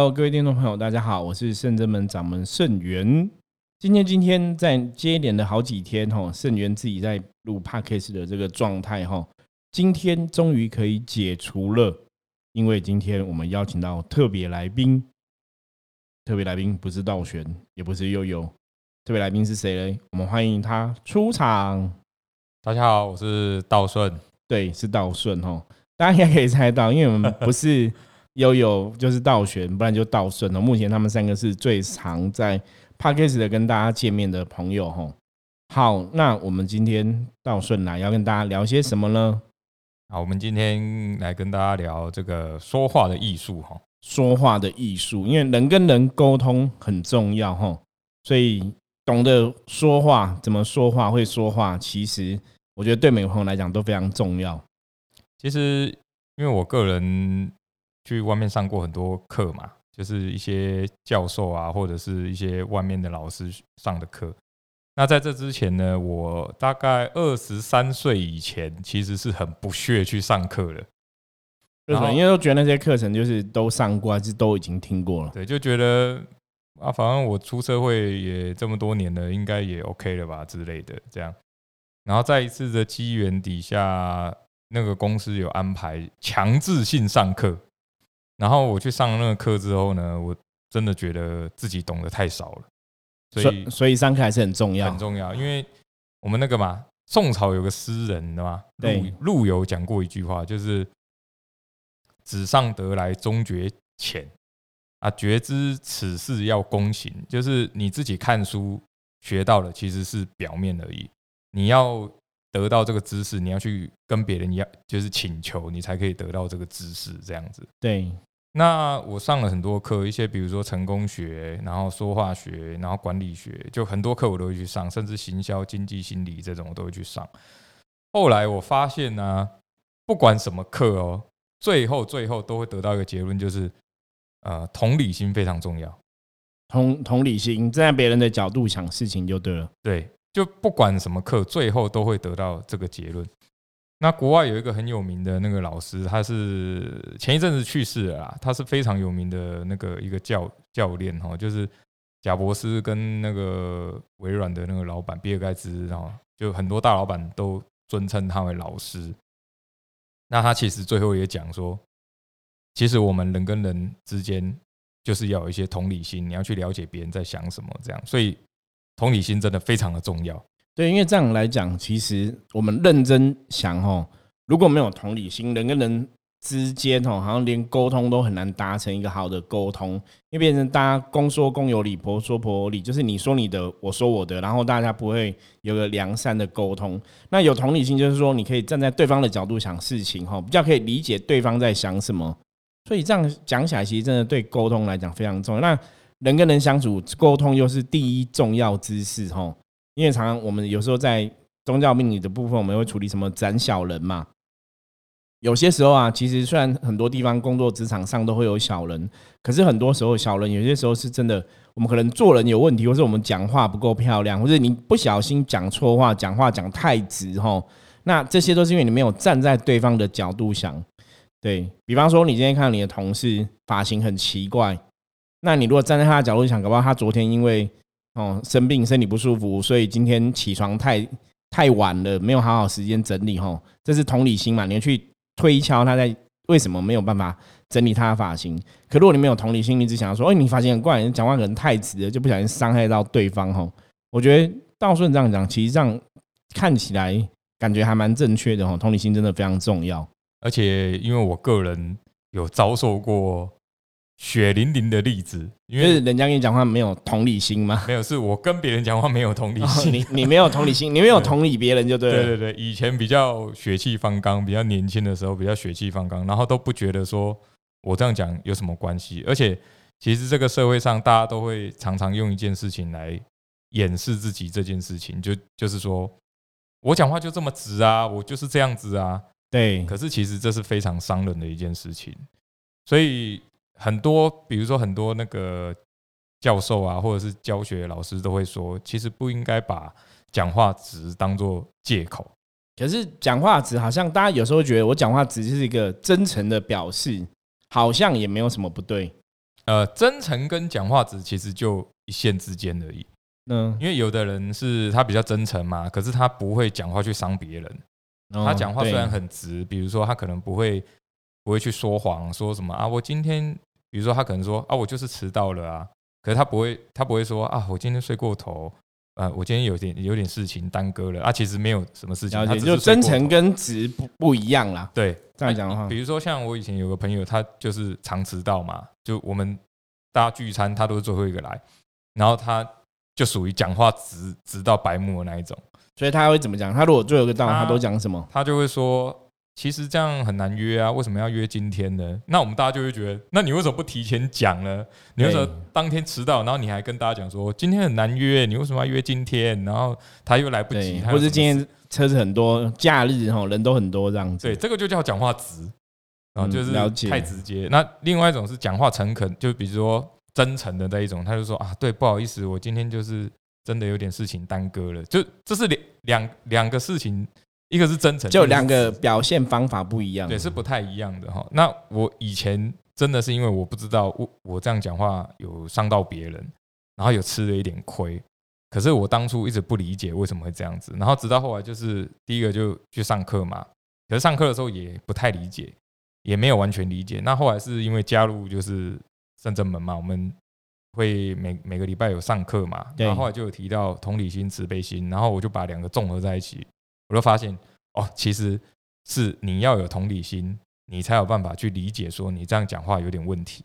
Hello，各位听众朋友，大家好，我是圣真门掌门圣元。今天今天在接连的好几天哈，圣元自己在录 Podcast 的这个状态哈，今天终于可以解除了，因为今天我们邀请到特别来宾，特别来宾不是道玄，也不是悠悠，特别来宾是谁呢？我们欢迎他出场。大家好，我是道顺，对，是道顺哈，大家应该可以猜到，因为我们不是。悠悠就是道玄，不然就道顺哦。目前他们三个是最常在 p a r k a s 的跟大家见面的朋友哈。好，那我们今天道顺来要跟大家聊些什么呢？好，我们今天来跟大家聊这个说话的艺术哈。说话的艺术，因为人跟人沟通很重要哈，所以懂得说话，怎么说话，会说话，其实我觉得对每个朋友来讲都非常重要。其实，因为我个人。去外面上过很多课嘛，就是一些教授啊，或者是一些外面的老师上的课。那在这之前呢，我大概二十三岁以前，其实是很不屑去上课的。为什么？因为都觉得那些课程就是都上过，还是都已经听过了。对，就觉得啊，反正我出社会也这么多年了，应该也 OK 了吧之类的。这样，然后在一次的机缘底下，那个公司有安排强制性上课。然后我去上那个课之后呢，我真的觉得自己懂得太少了，所以所以上课还是很重要，很重要。因为我们那个嘛，宋朝有个诗人，对吗？陆陆游讲过一句话，就是“纸上得来终觉浅”，啊，觉知此事要躬行，就是你自己看书学到了，其实是表面而已。你要得到这个知识，你要去跟别人要，就是请求，你才可以得到这个知识，这样子。对。那我上了很多课，一些比如说成功学，然后说话学，然后管理学，就很多课我都会去上，甚至行销、经济、心理这种我都会去上。后来我发现呢，不管什么课哦，最后最后都会得到一个结论，就是呃，同理心非常重要。同同理心，站在别人的角度想事情就对了。对，就不管什么课，最后都会得到这个结论。那国外有一个很有名的那个老师，他是前一阵子去世了啦。他是非常有名的那个一个教教练哈，就是贾博士跟那个微软的那个老板比尔盖茨，然后就很多大老板都尊称他为老师。那他其实最后也讲说，其实我们人跟人之间就是要有一些同理心，你要去了解别人在想什么，这样，所以同理心真的非常的重要。对，因为这样来讲，其实我们认真想哦，如果没有同理心，人跟人之间哦，好像连沟通都很难达成一个好的沟通，因为变成大家公说公有理，婆说婆有理，就是你说你的，我说我的，然后大家不会有个良善的沟通。那有同理心，就是说你可以站在对方的角度想事情哈，比较可以理解对方在想什么。所以这样讲起来，其实真的对沟通来讲非常重要。那人跟人相处，沟通又是第一重要之事哈。因为常常我们有时候在宗教命理的部分，我们会处理什么斩小人嘛？有些时候啊，其实虽然很多地方工作职场上都会有小人，可是很多时候小人有些时候是真的，我们可能做人有问题，或是我们讲话不够漂亮，或者你不小心讲错话，讲话讲太直吼，那这些都是因为你没有站在对方的角度想。对比方说，你今天看到你的同事发型很奇怪，那你如果站在他的角度想，搞不好他昨天因为哦，生病身体不舒服，所以今天起床太太晚了，没有好好时间整理哈。这是同理心嘛？你要去推敲他在为什么没有办法整理他的发型。可如果你没有同理心，你只想要说，哎，你发型很怪，你讲话可能太直了，就不小心伤害到对方哈。我觉得道顺这样讲，其实这样看起来感觉还蛮正确的哈。同理心真的非常重要，而且因为我个人有遭受过。血淋淋的例子，因为人家跟你讲话没有同理心吗？没有，是我跟别人讲话没有同理心。你你没有同理心，你没有同理别人就对了。对对对，以前比较血气方刚，比较年轻的时候比较血气方刚，然后都不觉得说我这样讲有什么关系。而且其实这个社会上大家都会常常用一件事情来掩饰自己这件事情，就就是说我讲话就这么直啊，我就是这样子啊。对，可是其实这是非常伤人的一件事情，所以。很多，比如说很多那个教授啊，或者是教学老师都会说，其实不应该把讲话直当做借口。可是讲话直，好像大家有时候觉得我讲话直是一个真诚的表示，好像也没有什么不对。呃，真诚跟讲话值其实就一线之间而已。嗯，因为有的人是他比较真诚嘛，可是他不会讲话去伤别人。他讲话虽然很直，比如说他可能不会不会去说谎，说什么啊，我今天，比如说他可能说啊，我就是迟到了啊，可是他不会，他不会说啊，我今天睡过头，呃，我今天有点有点事情耽搁了啊，其实没有什么事情，他就真诚跟直不不一样啦。对，这样讲的话，比如说像我以前有个朋友，他就是常迟到嘛，就我们大家聚餐，他都是最后一个来，然后他。就属于讲话直直到白目的那一种，所以他会怎么讲？他如果最后一个到，他都讲什么？他就会说：“其实这样很难约啊，为什么要约今天呢？”那我们大家就会觉得：“那你为什么不提前讲呢？你为什么当天迟到，然后你还跟大家讲说今天很难约？你为什么要约今天？然后他又来不及，或者今天车子很多，假日哈人都很多这样子。对，这个就叫讲话直，然后就是太直接。那另外一种是讲话诚恳，就比如说真诚的那一种，他就说啊，对，不好意思，我今天就是。真的有点事情耽搁了，就这是两两两个事情，一个是真诚，就两个表现方法不一样，对，是不太一样的哈。那我以前真的是因为我不知道我我这样讲话有伤到别人，然后有吃了一点亏，可是我当初一直不理解为什么会这样子，然后直到后来就是第一个就去上课嘛，可是上课的时候也不太理解，也没有完全理解。那后来是因为加入就是深圳门嘛，我们。会每每个礼拜有上课嘛，然后后来就有提到同理心、慈悲心，然后我就把两个综合在一起，我就发现哦，其实是你要有同理心，你才有办法去理解说你这样讲话有点问题。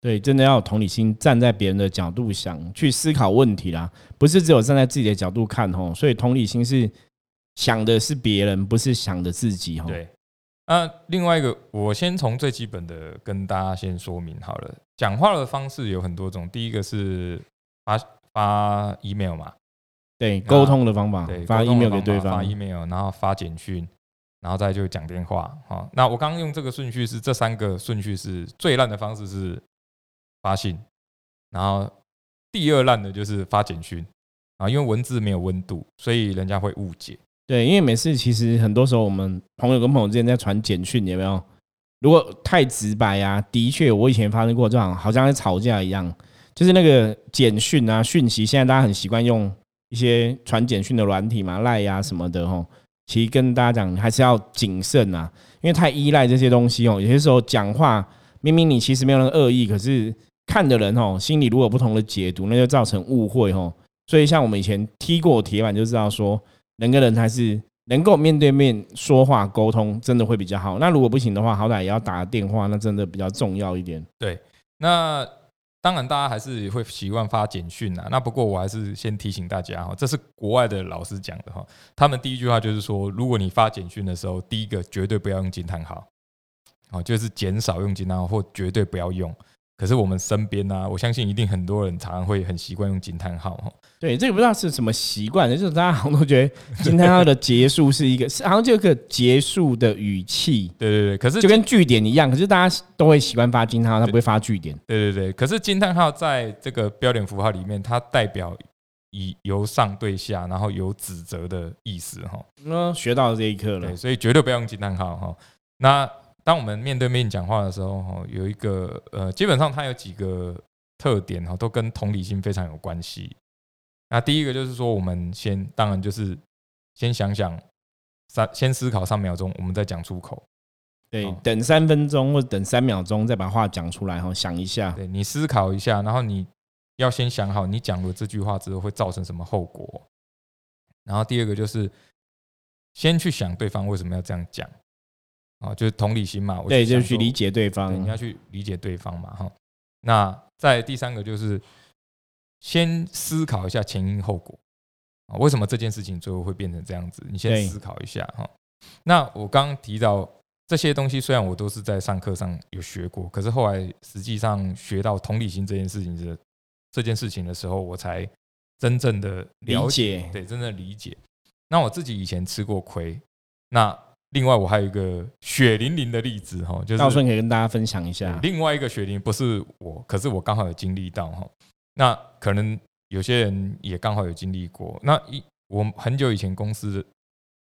对，真的要有同理心，站在别人的角度想去思考问题啦，不是只有站在自己的角度看吼。所以同理心是想的是别人，不是想的自己吼。对。那另外一个，我先从最基本的跟大家先说明好了。讲话的方式有很多种，第一个是发发 email 嘛，对，沟通的方法，对，发 email 给对方，发 email，然后发简讯，然后再就讲电话。好，那我刚刚用这个顺序是这三个顺序是最烂的方式是发信，然后第二烂的就是发简讯啊，因为文字没有温度，所以人家会误解。对，因为每次其实很多时候我们朋友跟朋友之间在传简讯，有没有？如果太直白啊，的确我以前发生过这样，好像在吵架一样。就是那个简讯啊，讯息，现在大家很习惯用一些传简讯的软体嘛，赖呀什么的吼。其实跟大家讲，还是要谨慎啊，因为太依赖这些东西哦。有些时候讲话，明明你其实没有人恶意，可是看的人哦，心里如果不同的解读，那就造成误会吼。所以像我们以前踢过铁板，就知道说。人跟人还是能够面对面说话沟通，真的会比较好。那如果不行的话，好歹也要打个电话，那真的比较重要一点。对，那当然大家还是会习惯发简讯啊。那不过我还是先提醒大家哈，这是国外的老师讲的哈。他们第一句话就是说，如果你发简讯的时候，第一个绝对不要用惊叹号，哦，就是减少用惊叹号，或绝对不要用。可是我们身边呢，我相信一定很多人常常会很习惯用惊叹号哈。对，这个不知道是什么习惯，就是大家好像都觉得惊叹号的结束是一个，是好像就个结束的语气。对对对，可是就跟句点一样，可是大家都会习惯发惊叹号，他不会发句点。对对对，可是惊叹号在这个标点符号里面，它代表以由上对下，然后有指责的意思哈。那学到这一课了，所以绝对不要用惊叹号哈。那当我们面对面讲话的时候，哈，有一个呃，基本上它有几个特点哈，都跟同理心非常有关系。那第一个就是说，我们先当然就是先想想三，先思考三秒钟，我们再讲出口。对，等三分钟或者等三秒钟再把话讲出来，哈，想一下。对你思考一下，然后你要先想好，你讲了这句话之后会造成什么后果。然后第二个就是先去想对方为什么要这样讲。啊，就是同理心嘛，我对，就是去理解对方，你要去理解对方嘛，哈。那在第三个就是先思考一下前因后果啊，为什么这件事情最后会变成这样子？你先思考一下哈。那我刚刚提到这些东西，虽然我都是在上课上有学过，可是后来实际上学到同理心这件事情的这件事情的时候，我才真正的了解，对，真正理解。那我自己以前吃过亏，那。另外，我还有一个血淋淋的例子哈，就是到时候可以跟大家分享一下。另外一个血淋不是我，可是我刚好有经历到哈。那可能有些人也刚好有经历过。那一我很久以前公司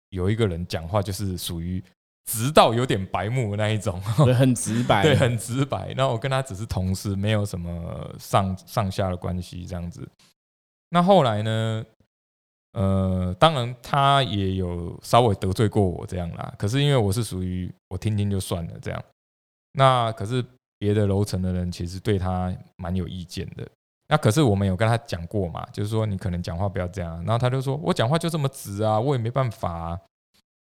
有一个人讲话就是属于直到有点白目那一种，对，很直白，对，很直白。那我跟他只是同事，没有什么上上下的关系这样子。那后来呢？呃，当然他也有稍微得罪过我这样啦。可是因为我是属于我听听就算了这样。那可是别的楼层的人其实对他蛮有意见的。那可是我们有跟他讲过嘛，就是说你可能讲话不要这样。然后他就说我讲话就这么直啊，我也没办法。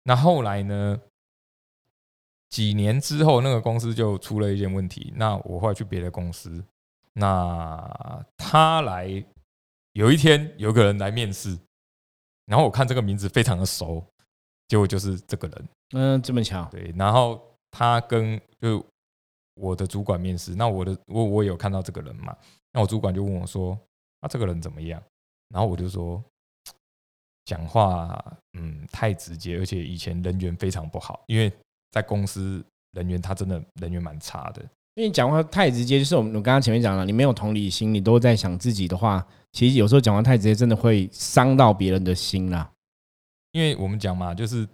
那后来呢？几年之后，那个公司就出了一件问题。那我后来去别的公司，那他来有一天有个人来面试，然后我看这个名字非常的熟，结果就是这个人。嗯，这么巧。对，然后他跟就我的主管面试，那我的我我有看到这个人嘛？那我主管就问我说：“那这个人怎么样？”然后我就说：“讲话嗯太直接，而且以前人缘非常不好，因为。”在公司人缘，他真的人缘蛮差的，因为你讲话太直接，就是我们我刚刚前面讲了，你没有同理心，你都在想自己的话，其实有时候讲话太直接，真的会伤到别人的心啦。因为我们讲嘛，就是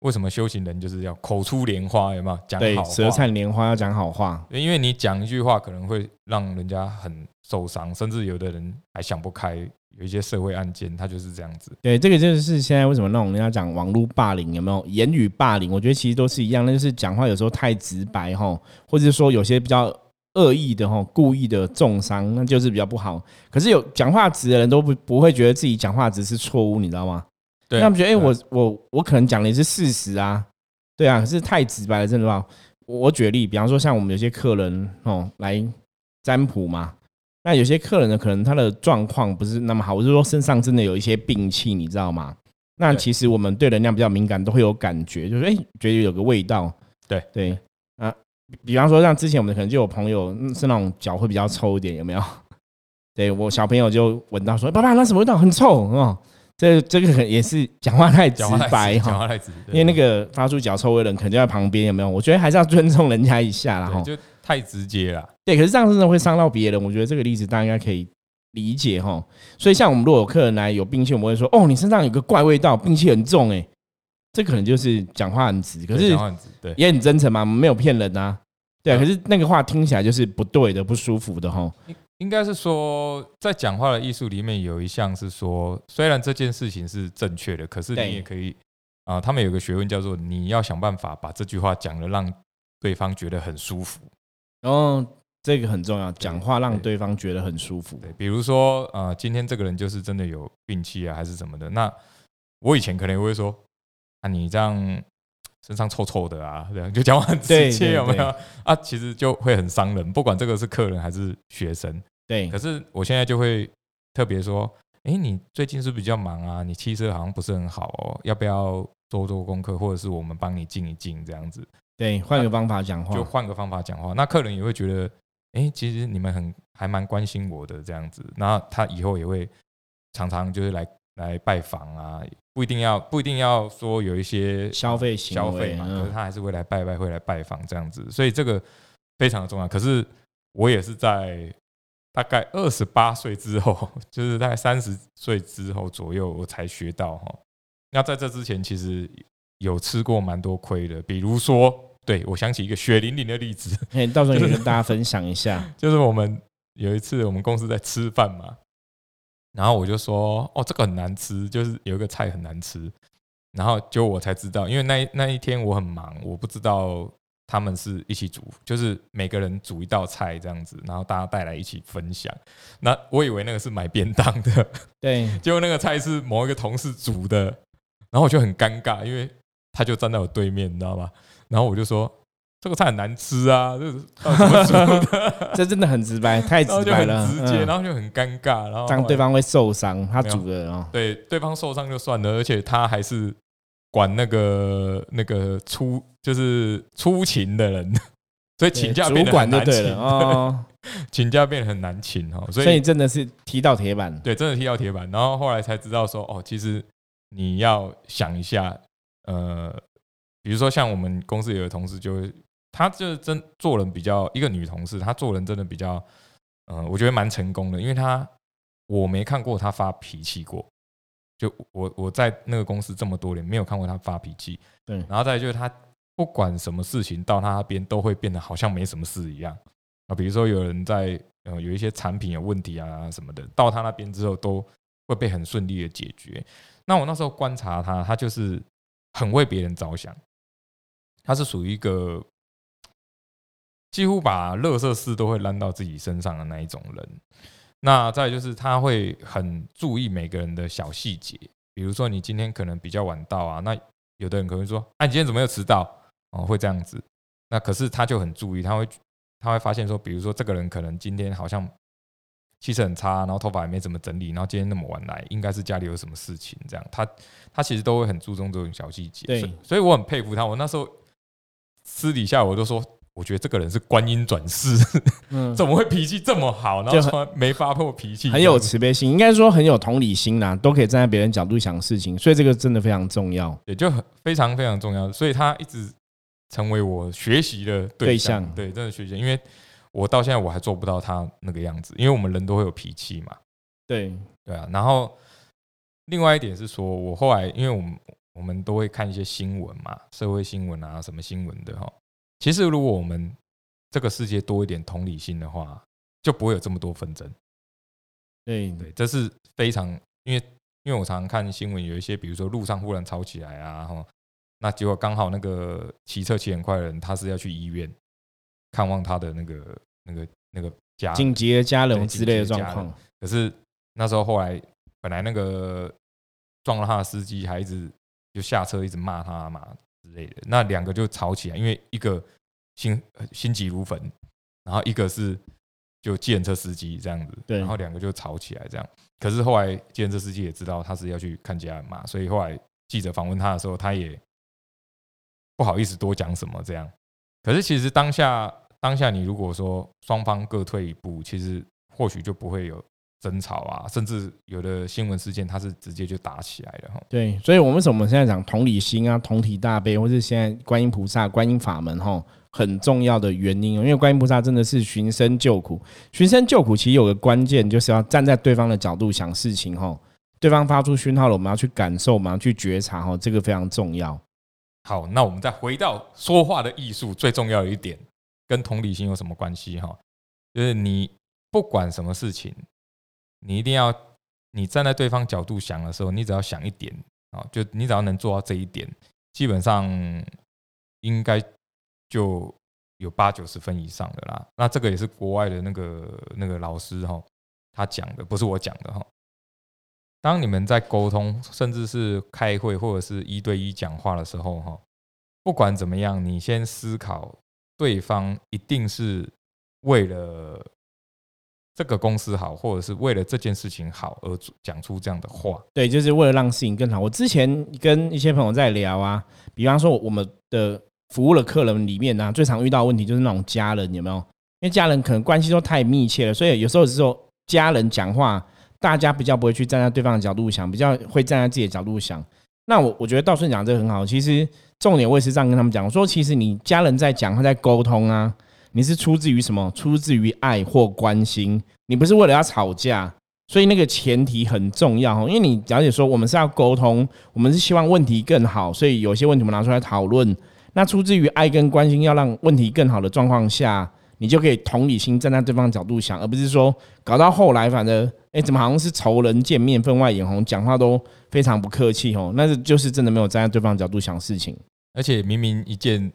为什么修行人就是要口出莲花，有没有讲好话舌灿莲花要讲好话？因为你讲一句话，可能会让人家很受伤，甚至有的人还想不开。有一些社会案件，它就是这样子。对，这个就是现在为什么那种人家讲网络霸凌有没有言语霸凌？我觉得其实都是一样，那就是讲话有时候太直白哈，或者是说有些比较恶意的哈，故意的重伤，那就是比较不好。可是有讲话直的人都不不会觉得自己讲话直是错误，你知道吗？对，他们觉得哎，我我我可能讲的是事实啊，对啊，可是太直白了，真的话。我举例，比方说像我们有些客人哦来占卜嘛。那有些客人呢，可能他的状况不是那么好，我是说身上真的有一些病气，你知道吗？那其实我们对能量比较敏感，都会有感觉，就是哎，觉得有个味道。对对啊，比方说像之前我们可能就有朋友是那种脚会比较臭一点，有没有？对我小朋友就闻到说：“爸爸，那什么味道？很臭哦。”这这个也是讲话太直白哈，讲话太直，因为那个发出脚臭味的人可能就在旁边，有没有？我觉得还是要尊重人家一下啦，哈。太直接了，对，可是这样真的会伤到别人。我觉得这个例子大家应该可以理解哈。所以像我们如果有客人来有病气，我们会说：“哦，你身上有个怪味道，病气很重。”哎，这可能就是讲话很直，可是对也很真诚嘛，没有骗人啊。对，可是那个话听起来就是不对的，不舒服的哈。应该是说，在讲话的艺术里面有一项是说，虽然这件事情是正确的，可是你也可以啊。他们有个学问叫做，你要想办法把这句话讲的让对方觉得很舒服。然后这个很重要，讲话让对方觉得很舒服。对，比如说，呃，今天这个人就是真的有病气啊，还是什么的。那我以前可能会说，啊，你这样身上臭臭的啊，这样就讲话很直接，有没有？啊，其实就会很伤人，不管这个是客人还是学生。对。可是我现在就会特别说，哎，你最近是比较忙啊？你气色好像不是很好哦，要不要做做功课，或者是我们帮你静一静这样子？对，换个方法讲话，就换个方法讲话，那客人也会觉得，哎，其实你们很还蛮关心我的这样子，那他以后也会常常就是来来拜访啊，不一定要不一定要说有一些消费消费嘛，可是他还是会来拜拜，会来拜访这样子，所以这个非常的重要。可是我也是在大概二十八岁之后，就是大概三十岁之后左右，我才学到哈。那在这之前，其实有吃过蛮多亏的，比如说。对，我想起一个血淋淋的例子，哎，到时候也跟大家分享一下。就是我们有一次，我们公司在吃饭嘛，然后我就说：“哦，这个很难吃，就是有一个菜很难吃。”然后就我才知道，因为那那一天我很忙，我不知道他们是一起煮，就是每个人煮一道菜这样子，然后大家带来一起分享。那我以为那个是买便当的，对，结果那个菜是某一个同事煮的，然后我就很尴尬，因为他就站在我对面，你知道吧？然后我就说这个菜很难吃啊，这是怎么煮的？这真的很直白，太直白了，直接，然后就很尴尬，然后让对方会受伤。他煮的哦，对，对方受伤就算了，而且他还是管那个那个出就是出勤的人，所以请假变得很难请哦，请假变得很难请哦，所以真的是踢到铁板，对，真的踢到铁板。然后后来才知道说，哦，其实你要想一下，呃。比如说，像我们公司有的同事，就她就是真做人比较一个女同事，她做人真的比较，嗯，我觉得蛮成功的，因为她我没看过她发脾气过，就我我在那个公司这么多年没有看过她发脾气，对，然后再就是她不管什么事情到她那边都会变得好像没什么事一样啊。比如说有人在呃有一些产品有问题啊什么的，到她那边之后都会被很顺利的解决。那我那时候观察她，她就是很为别人着想，他是属于一个几乎把乐色事都会揽到自己身上的那一种人。那再就是他会很注意每个人的小细节，比如说你今天可能比较晚到啊，那有的人可能说，哎，你今天怎么又迟到？哦，会这样子。那可是他就很注意，他会他会发现说，比如说这个人可能今天好像气色很差，然后头发也没怎么整理，然后今天那么晚来，应该是家里有什么事情这样。他他其实都会很注重这种小细节，对，所以我很佩服他。我那时候私底下我都说。我觉得这个人是观音转世，怎么会脾气这么好？然后从来没发过脾气，很有慈悲心，应该说很有同理心呐，都可以站在别人角度想事情，所以这个真的非常重要，也就很非常非常重要。所以他一直成为我学习的对象，对，真的学习，因为我到现在我还做不到他那个样子，因为我们人都会有脾气嘛，对对啊。然后另外一点是说，我后来因为我们我们都会看一些新闻嘛，社会新闻啊，什么新闻的哈。其实，如果我们这个世界多一点同理心的话，就不会有这么多纷争。对对，这是非常因为因为我常常看新闻，有一些比如说路上忽然吵起来啊，哈，那结果刚好那个骑车骑很快的人，他是要去医院看望他的那个那个那个家紧急的家人之类的状况。可是那时候后来，本来那个撞了他的司机还一直就下车一直骂他嘛。之类的，那两个就吵起来，因为一个心心急如焚，然后一个是就计程车司机这样子，对，然后两个就吵起来这样。可是后来计程车司机也知道他是要去看家人嘛，所以后来记者访问他的时候，他也不好意思多讲什么这样。可是其实当下当下，你如果说双方各退一步，其实或许就不会有。争吵啊，甚至有的新闻事件，它是直接就打起来了哈。对，所以我们什么现在讲同理心啊，同体大悲，或是现在观音菩萨、观音法门哈，很重要的原因因为观音菩萨真的是寻声救苦，寻声救苦其实有个关键，就是要站在对方的角度想事情哈。对方发出讯号了，我们要去感受，我们要去觉察哈，这个非常重要。好，那我们再回到说话的艺术，最重要的一点跟同理心有什么关系哈？就是你不管什么事情。你一定要，你站在对方角度想的时候，你只要想一点啊，就你只要能做到这一点，基本上应该就有八九十分以上的啦。那这个也是国外的那个那个老师哈，他讲的不是我讲的哈。当你们在沟通，甚至是开会或者是一对一讲话的时候哈，不管怎么样，你先思考对方一定是为了。这个公司好，或者是为了这件事情好而讲出这样的话，对，就是为了让事情更好。我之前跟一些朋友在聊啊，比方说我们的服务的客人里面呢，最常遇到问题就是那种家人有没有？因为家人可能关系都太密切了，所以有时候是说家人讲话，大家比较不会去站在对方的角度想，比较会站在自己的角度想。那我我觉得道顺讲这个很好，其实重点我也是这样跟他们讲，我说其实你家人在讲，他在沟通啊。你是出自于什么？出自于爱或关心？你不是为了要吵架，所以那个前提很重要因为你了解说，我们是要沟通，我们是希望问题更好，所以有些问题我们拿出来讨论。那出自于爱跟关心，要让问题更好的状况下，你就可以同理心站在对方角度想，而不是说搞到后来，反正哎，怎么好像是仇人见面分外眼红，讲话都非常不客气哦。那是就是真的没有站在对方角度想事情，而且明明一件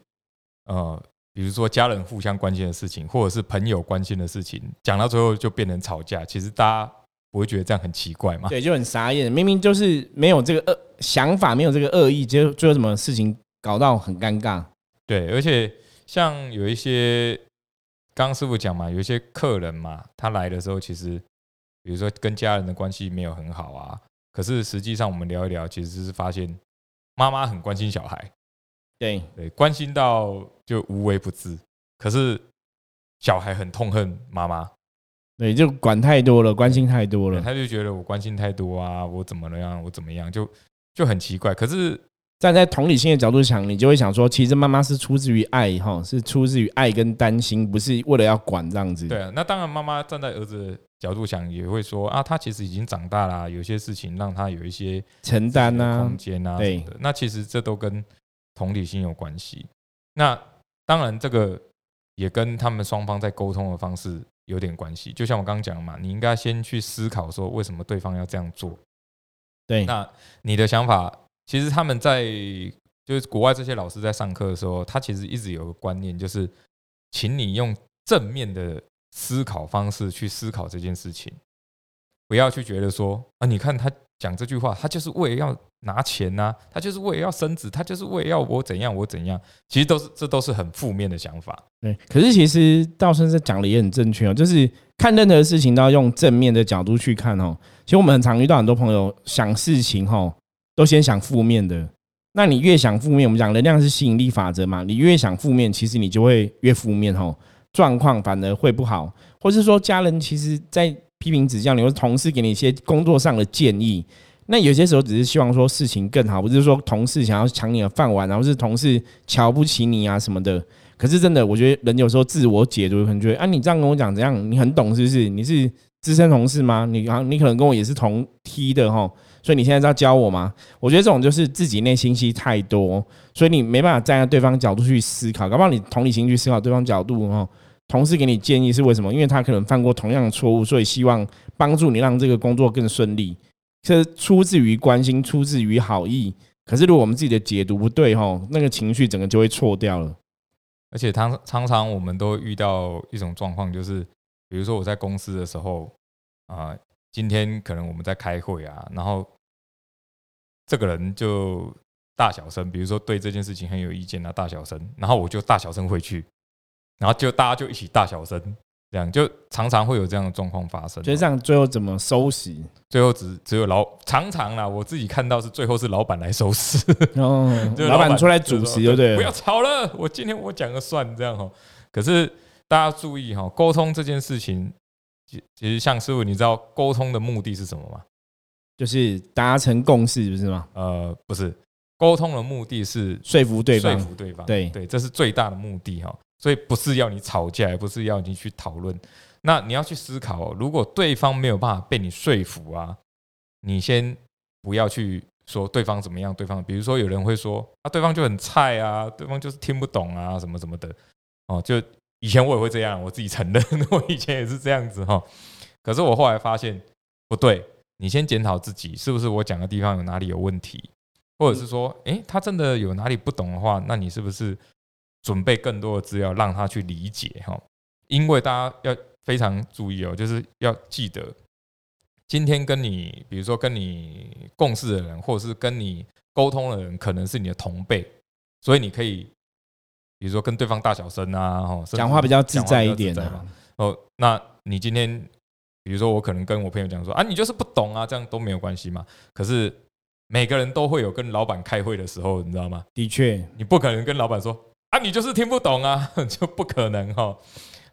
呃。比如说家人互相关心的事情，或者是朋友关心的事情，讲到最后就变成吵架。其实大家不会觉得这样很奇怪吗？对，就很傻眼。明明就是没有这个恶想法，没有这个恶意，结果最后什么事情搞到很尴尬。对，而且像有一些刚刚师傅讲嘛，有一些客人嘛，他来的时候其实，比如说跟家人的关系没有很好啊，可是实际上我们聊一聊，其实是发现妈妈很关心小孩。对对，关心到就无微不至，可是小孩很痛恨妈妈，对，就管太多了，关心太多了，他就觉得我关心太多啊，我怎么了样，我怎么样，就就很奇怪。可是站在同理心的角度想，你就会想说，其实妈妈是出自于爱哈，是出自于爱跟担心，不是为了要管这样子。对啊，那当然，妈妈站在儿子的角度想，也会说啊，他其实已经长大了，有些事情让他有一些承担啊，空间啊，对的。那其实这都跟同理心有关系，那当然，这个也跟他们双方在沟通的方式有点关系。就像我刚刚讲嘛，你应该先去思考说，为什么对方要这样做。对，那你的想法，其实他们在就是国外这些老师在上课的时候，他其实一直有个观念，就是请你用正面的思考方式去思考这件事情，不要去觉得说啊，你看他讲这句话，他就是为了要拿钱呐，他就是为了要升职，他就是为了要我怎样我怎样，其实都是这都是很负面的想法。对，可是其实道生在讲的也很正确哦，就是看任何事情都要用正面的角度去看哦。其实我们很常遇到很多朋友想事情哈，都先想负面的。那你越想负面，我们讲能量是吸引力法则嘛，你越想负面，其实你就会越负面哦，状况反而会不好。或是说家人其实，在批评指教你，或是同事给你一些工作上的建议，那有些时候只是希望说事情更好，不是说同事想要抢你的饭碗，然后是同事瞧不起你啊什么的。可是真的，我觉得人有时候自我解读，可能觉得啊，你这样跟我讲怎样，你很懂是不是？你是。资深同事吗？你啊，你可能跟我也是同梯的哈，所以你现在在教我吗？我觉得这种就是自己内心戏太多，所以你没办法站在对方角度去思考。搞不好你同理心去思考对方角度哈，同事给你建议是为什么？因为他可能犯过同样的错误，所以希望帮助你让这个工作更顺利。这出自于关心，出自于好意。可是如果我们自己的解读不对吼，那个情绪整个就会错掉了。而且常常常我们都遇到一种状况，就是。比如说我在公司的时候啊，今天可能我们在开会啊，然后这个人就大小声，比如说对这件事情很有意见啊，大小声，然后我就大小声回去，然后就大家就一起大小声，这样就常常会有这样的状况发生。所以这样最后怎么收拾？最后只只有老常常啦，我自己看到是最后是老板来收拾，哦，老板出来主持，对不对？不要吵了，我今天我讲个算，这样哈。可是。大家注意哈，沟通这件事情，其其实像师傅，你知道沟通的目的是什么吗？就是达成共识，不是吗？呃，不是，沟通的目的是说服对方，说服对方。对对，这是最大的目的哈。所以不是要你吵架，也不是要你去讨论。那你要去思考，如果对方没有办法被你说服啊，你先不要去说对方怎么样。对方，比如说有人会说啊，对方就很菜啊，对方就是听不懂啊，什么什么的哦，就。以前我也会这样，我自己承认，我以前也是这样子哈。可是我后来发现不对，你先检讨自己是不是我讲的地方有哪里有问题，或者是说，诶，他真的有哪里不懂的话，那你是不是准备更多的资料让他去理解哈？因为大家要非常注意哦，就是要记得，今天跟你，比如说跟你共事的人，或者是跟你沟通的人，可能是你的同辈，所以你可以。比如说跟对方大小声啊，哦，讲话比较自在一点的。哦，那你今天，比如说我可能跟我朋友讲说啊，你就是不懂啊，这样都没有关系嘛。可是每个人都会有跟老板开会的时候，你知道吗？的确，你不可能跟老板说啊，你就是听不懂啊，就不可能哈。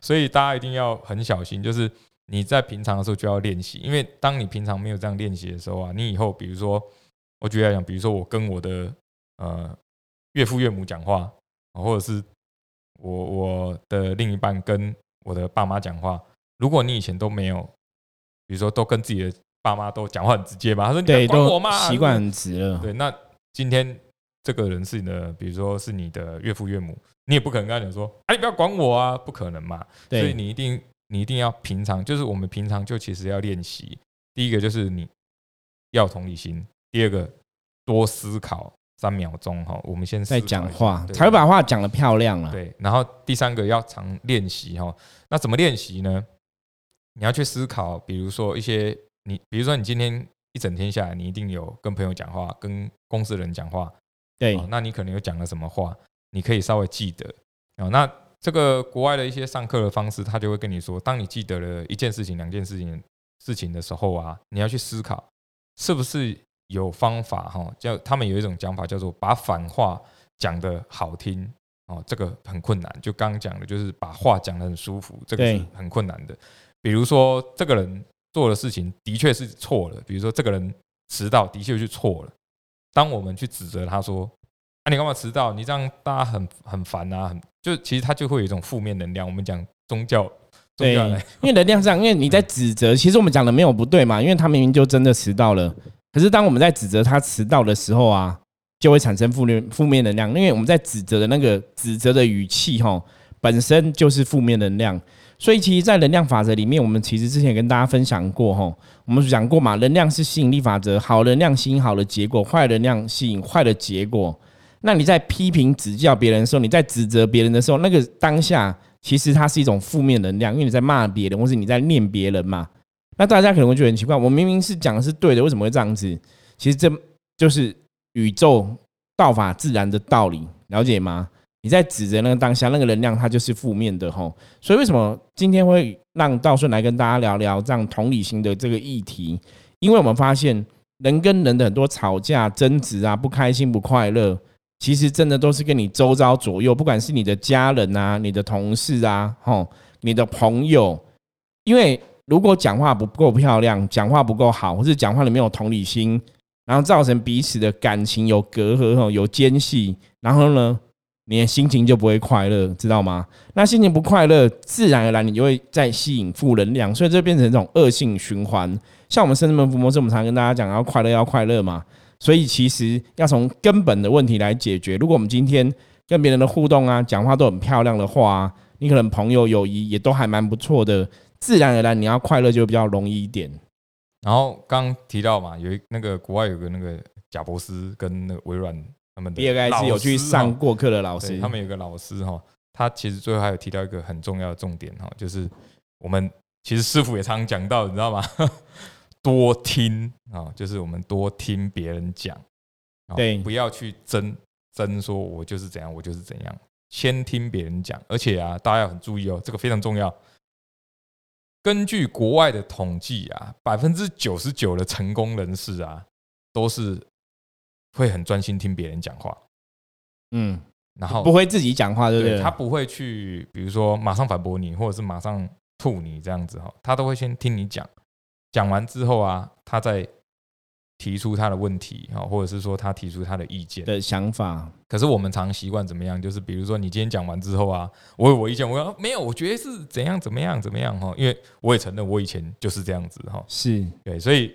所以大家一定要很小心，就是你在平常的时候就要练习，因为当你平常没有这样练习的时候啊，你以后比如说，我举例来讲，比如说我跟我的呃岳父岳母讲话。或者是我我的另一半跟我的爸妈讲话，如果你以前都没有，比如说都跟自己的爸妈都讲话很直接吧，他说你管我吗？习惯很直了。对，那今天这个人是你的，比如说是你的岳父岳母，你也不可能跟他讲说，啊，你不要管我啊，不可能嘛。所以你一定你一定要平常，就是我们平常就其实要练习。第一个就是你要同理心，第二个多思考。三秒钟哈，我们先在讲话，才会把话讲的漂亮了。对，然后第三个要常练习哈。那怎么练习呢？你要去思考，比如说一些你，比如说你今天一整天下来，你一定有跟朋友讲话，跟公司人讲话。对，那你可能有讲了什么话，你可以稍微记得啊。那这个国外的一些上课的方式，他就会跟你说，当你记得了一件事情、两件事情事情的时候啊，你要去思考是不是。有方法哈，叫他们有一种讲法，叫做把反话讲的好听哦，这个很困难。就刚刚讲的，就是把话讲的很舒服，这个是很困难的。比如说，这个人做的事情的确是错了，比如说这个人迟到的确是错了。当我们去指责他说：“啊，你干嘛迟到？你这样大家很很烦啊！”很就其实他就会有一种负面能量。我们讲宗教，对，因为能量上，因为你在指责，其实我们讲的没有不对嘛，因为他明明就真的迟到了。可是当我们在指责他迟到的时候啊，就会产生负面负面能量，因为我们在指责的那个指责的语气哈，本身就是负面能量。所以其实，在能量法则里面，我们其实之前跟大家分享过哈，我们讲过嘛，能量是吸引力法则，好能量吸引好的结果，坏能量吸引坏的结果。那你在批评指教别人的时候，你在指责别人的时候，那个当下其实它是一种负面能量，因为你在骂别人，或是你在念别人嘛。那大家可能会觉得很奇怪，我明明是讲的是对的，为什么会这样子？其实这就是宇宙道法自然的道理，了解吗？你在指责那个当下，那个能量它就是负面的吼。所以为什么今天会让道顺来跟大家聊聊这样同理心的这个议题？因为我们发现人跟人的很多吵架、争执啊、不开心、不快乐，其实真的都是跟你周遭左右，不管是你的家人啊、你的同事啊、吼、你的朋友。因为如果讲话不够漂亮，讲话不够好，或是讲话里面有同理心，然后造成彼此的感情有隔阂、吼、有间隙，然后呢？你的心情就不会快乐，知道吗？那心情不快乐，自然而然你就会再吸引负能量，所以这变成一种恶性循环。像我们深圳门福摩斯，我们常跟大家讲要快乐，要快乐嘛。所以其实要从根本的问题来解决。如果我们今天跟别人的互动啊，讲话都很漂亮的话，你可能朋友友谊也都还蛮不错的，自然而然你要快乐就比较容易一点。然后刚提到嘛，有那个国外有个那个贾博斯跟那个微软。他们第二个是有去上过课的老师，他们有个老师哈，他其实最后还有提到一个很重要的重点哈，就是我们其实师傅也常讲到，你知道吗？多听啊，就是我们多听别人讲，对，不要去争争说我就是怎样，我就是怎样，先听别人讲，而且啊，大家要很注意哦，这个非常重要。根据国外的统计啊，百分之九十九的成功人士啊，都是。会很专心听别人讲话，嗯，然后不会自己讲话，对不对？他不会去，比如说马上反驳你，或者是马上吐你这样子哈，他都会先听你讲，讲完之后啊，他再提出他的问题哈，或者是说他提出他的意见的想法。可是我们常习惯怎么样？就是比如说你今天讲完之后啊，我有我意见，我说没有，我觉得是怎样怎么样怎么样哈，因为我也承认我以前就是这样子哈，是对，所以。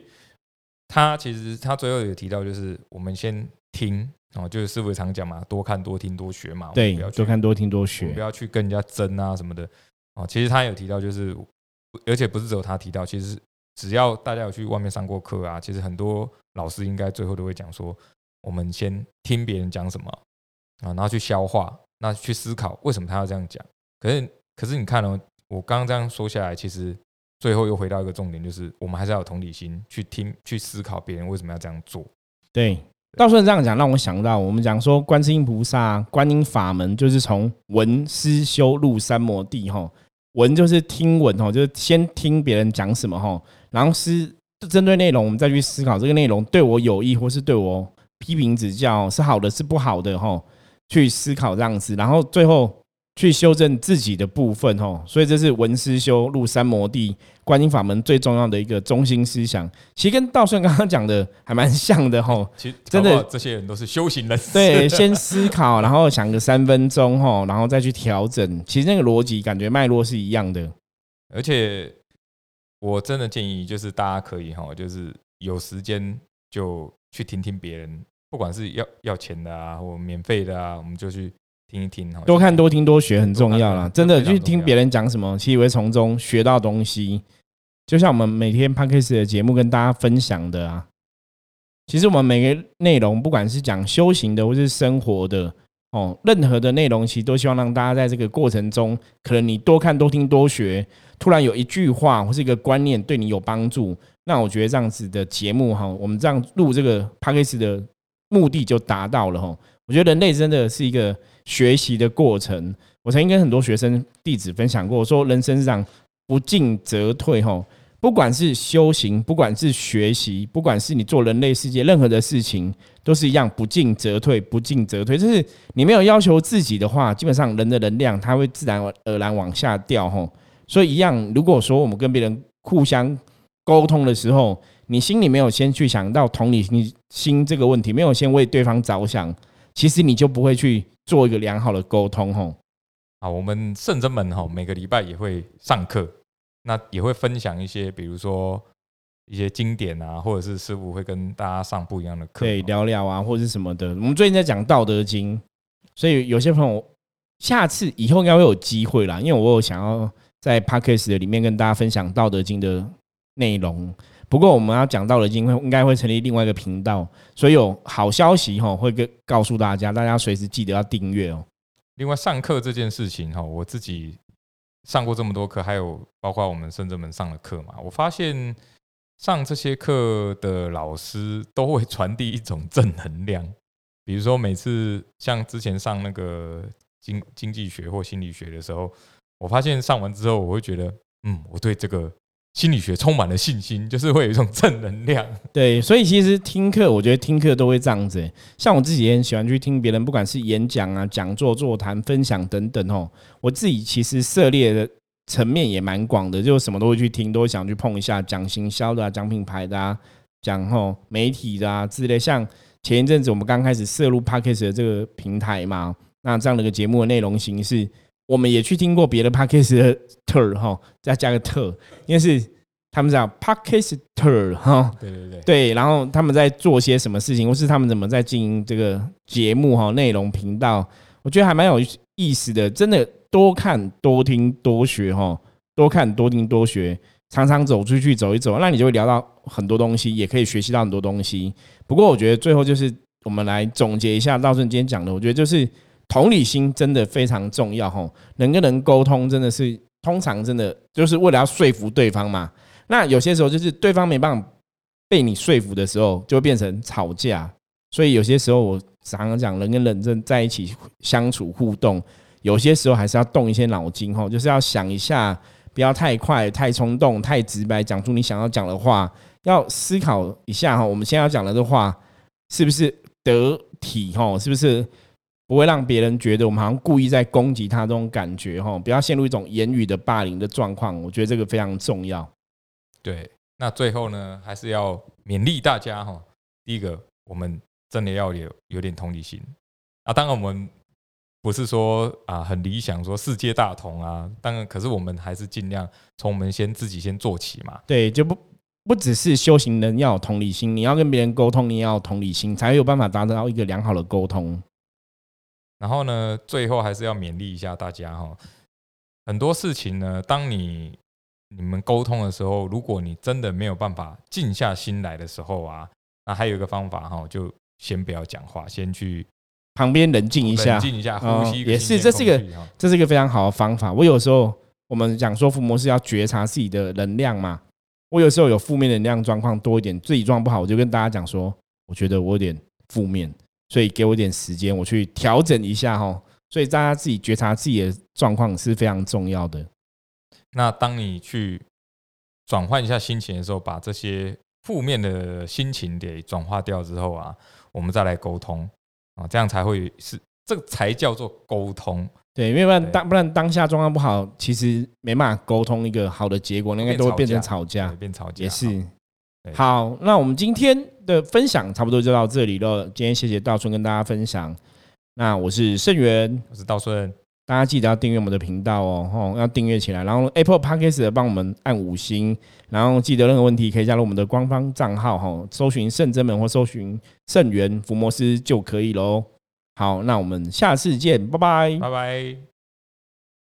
他其实他最后有提到，就是我们先听哦，就是师傅常讲嘛，多看多听多学嘛。对，多看多听多学，不要去跟人家争啊什么的哦。其实他有提到，就是而且不是只有他提到，其实只要大家有去外面上过课啊，其实很多老师应该最后都会讲说，我们先听别人讲什么啊，然后去消化，那去思考为什么他要这样讲。可是可是你看哦，我刚刚这样说下来，其实。最后又回到一个重点，就是我们还是要有同理心，去听、去思考别人为什么要这样做。对，到时候这样讲，让我想到我们讲说，观世音菩萨、观音法门就是从闻思修入三摩地。哈，闻就是听闻，哈，就是先听别人讲什么，哈，然后思针对内容，我们再去思考这个内容对我有益，或是对我批评指教是好的，是不好的，哈，去思考这样子，然后最后。去修正自己的部分，哦，所以这是文思修入三摩地观音法门最重要的一个中心思想。其实跟道顺刚刚讲的还蛮像的，吼。其实真的，这些人都是修行人。对，先思考，然后想个三分钟，吼，然后再去调整。其实那个逻辑感觉脉络是一样的。而且我真的建议，就是大家可以，哈，就是有时间就去听听别人，不管是要要钱的啊，或免费的啊，我们就去。听一听，多看多听多学很重要啦。真的去听别人讲什么，其实会从中学到东西。就像我们每天 p a d k a s 的节目跟大家分享的啊，其实我们每个内容，不管是讲修行的或是生活的哦，任何的内容，其实都希望让大家在这个过程中，可能你多看多听多学，突然有一句话或是一个观念对你有帮助，那我觉得这样子的节目哈，我们这样录这个 p a d k a s 的目的就达到了哈。我觉得人类真的是一个。学习的过程，我曾经跟很多学生弟子分享过，说人生上不进则退，吼，不管是修行，不管是学习，不管是你做人类世界任何的事情，都是一样，不进则退，不进则退。就是你没有要求自己的话，基本上人的能量它会自然而然往下掉，吼。所以一样，如果说我们跟别人互相沟通的时候，你心里没有先去想到同理心这个问题，没有先为对方着想，其实你就不会去。做一个良好的沟通，吼啊，我们圣真们吼，每个礼拜也会上课，那也会分享一些，比如说一些经典啊，或者是师傅会跟大家上不一样的课，对，聊聊啊，或者是什么的。我们最近在讲《道德经》，所以有些朋友下次以后应该会有机会啦，因为我有想要在 podcast 的里面跟大家分享《道德经》的内容。不过我们要讲《道德经》会应该会成立另外一个频道，所以有好消息哈，会跟告诉大家，大家随时记得要订阅哦。另外，上课这件事情哈，我自己上过这么多课，还有包括我们深圳门上的课嘛，我发现上这些课的老师都会传递一种正能量。比如说，每次像之前上那个经经济学或心理学的时候，我发现上完之后，我会觉得，嗯，我对这个。心理学充满了信心，就是会有一种正能量。对，所以其实听课，我觉得听课都会这样子。像我自己也很喜欢去听别人，不管是演讲啊、讲座、座谈、分享等等哦。我自己其实涉猎的层面也蛮广的，就什么都会去听，都会想去碰一下，讲行销的啊、讲品牌的啊，讲吼媒体的啊之类。像前一阵子我们刚开始涉入 Parkes 的这个平台嘛，那这样的一个节目的内容形式。我们也去听过别的 podcast 的特哈，再加个特，因为是他们讲 podcast 特哈，对对对，对，然后他们在做些什么事情，或是他们怎么在经营这个节目哈，内容频道，我觉得还蛮有意思的，真的多看多听多学哈，多看多听多学，常常走出去走一走，那你就会聊到很多东西，也可以学习到很多东西。不过我觉得最后就是我们来总结一下道顺今天讲的，我觉得就是。同理心真的非常重要哈，人跟人沟通真的是通常真的就是为了要说服对方嘛。那有些时候就是对方没办法被你说服的时候，就会变成吵架。所以有些时候我常常讲，人跟人正在一起相处互动，有些时候还是要动一些脑筋哈，就是要想一下，不要太快、太冲动、太直白，讲出你想要讲的话，要思考一下哈。我们现在要讲的这话是不是得体哈？是不是？不会让别人觉得我们好像故意在攻击他这种感觉哈，不要陷入一种言语的霸凌的状况。我觉得这个非常重要。对，那最后呢，还是要勉励大家哈。第一个，我们真的要有有点同理心啊。当然，我们不是说啊很理想，说世界大同啊。当然，可是我们还是尽量从我们先自己先做起嘛。对，就不不只是修行人要有同理心，你要跟别人沟通，你也要有同理心，才有办法达到一个良好的沟通。然后呢，最后还是要勉励一下大家哈。很多事情呢，当你你们沟通的时候，如果你真的没有办法静下心来的时候啊，那还有一个方法哈，就先不要讲话，先去旁边冷静一下，冷静一下，呼吸。也是，这是一个这是一个非常好的方法。我有时候我们讲说，伏魔是要觉察自己的能量嘛。我有时候有负面能量状况多一点，自己状况不好，我就跟大家讲说，我觉得我有点负面。所以给我点时间，我去调整一下哈。所以大家自己觉察自己的状况是非常重要的。那当你去转换一下心情的时候，把这些负面的心情给转化掉之后啊，我们再来沟通啊，这样才会是这个才叫做沟通。对，因为不然当不然当下状况不好，其实没办法沟通一个好的结果，应该都会变成吵架，变吵架也是。好，那我们今天的分享差不多就到这里了。今天谢谢道春跟大家分享。那我是盛元，我是道顺，大家记得要订阅我们的频道哦，吼，要订阅起来。然后 Apple Podcast 帮我们按五星，然后记得任何问题可以加入我们的官方账号，哈，搜寻圣真门或搜寻圣元福摩斯就可以喽。好，那我们下次见，拜拜，拜拜。